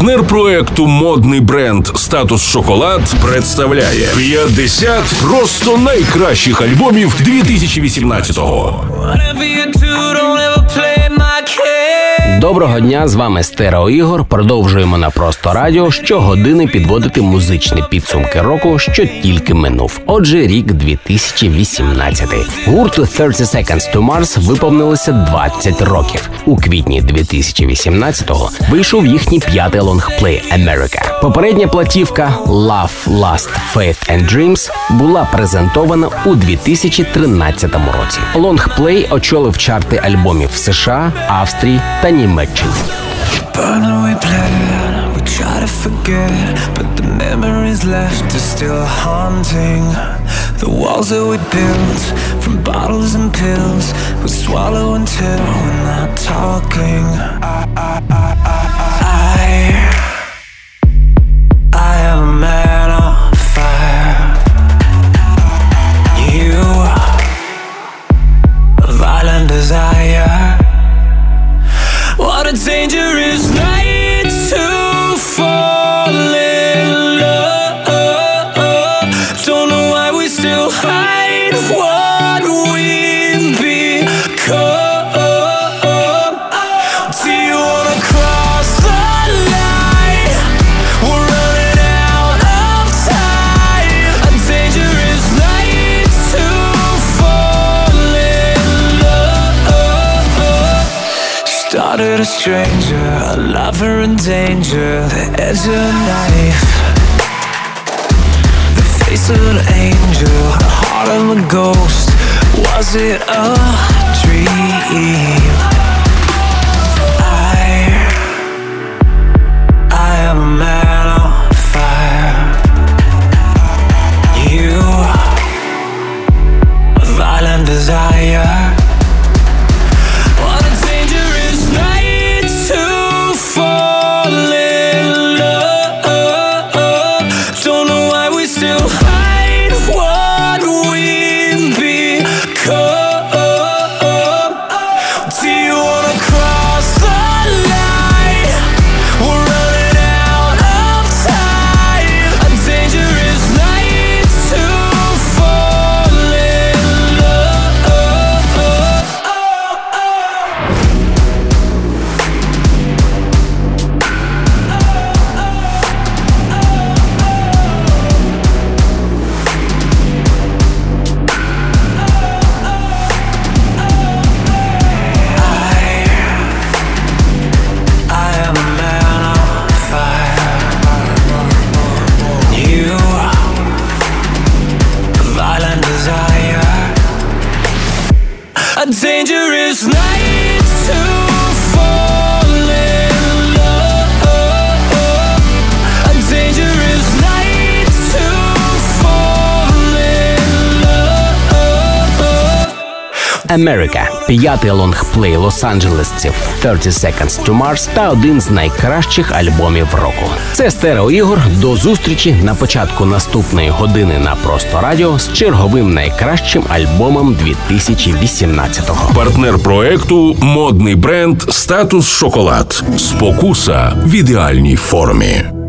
Партнер проекту модний бренд Статус Шоколад представляє 50 просто найкращих альбомів 2018-го. Доброго дня, з вами Стерео Ігор. Продовжуємо на просто радіо щогодини підводити музичні підсумки року, що тільки минув. Отже, рік 2018. Гурту 30 Seconds to Mars виповнилося 20 років. У квітні 2018-го вийшов їхній п'ятий лонгплей America. Попередня платівка Love, Lust, Faith and Dreams була презентована у 2013 році. Лонгплей очолив чарти альбомів США, Австрії та Німеччини. Burning we plan, we try to forget, but the memories left are still haunting. The walls that we built from bottles and pills, we swallow until we're not talking. Started a stranger, a lover in danger, the edge of a knife. The face of an angel, the heart of a ghost. Was it a dream? America – п'ятий лонгплей лос-анджелесців 30 Seconds to Mars та один з найкращих альбомів року. Це стерео ігор. До зустрічі на початку наступної години на просто радіо з черговим найкращим альбомом 2018-го. Партнер проекту модний бренд Статус Шоколад. Спокуса в ідеальній формі.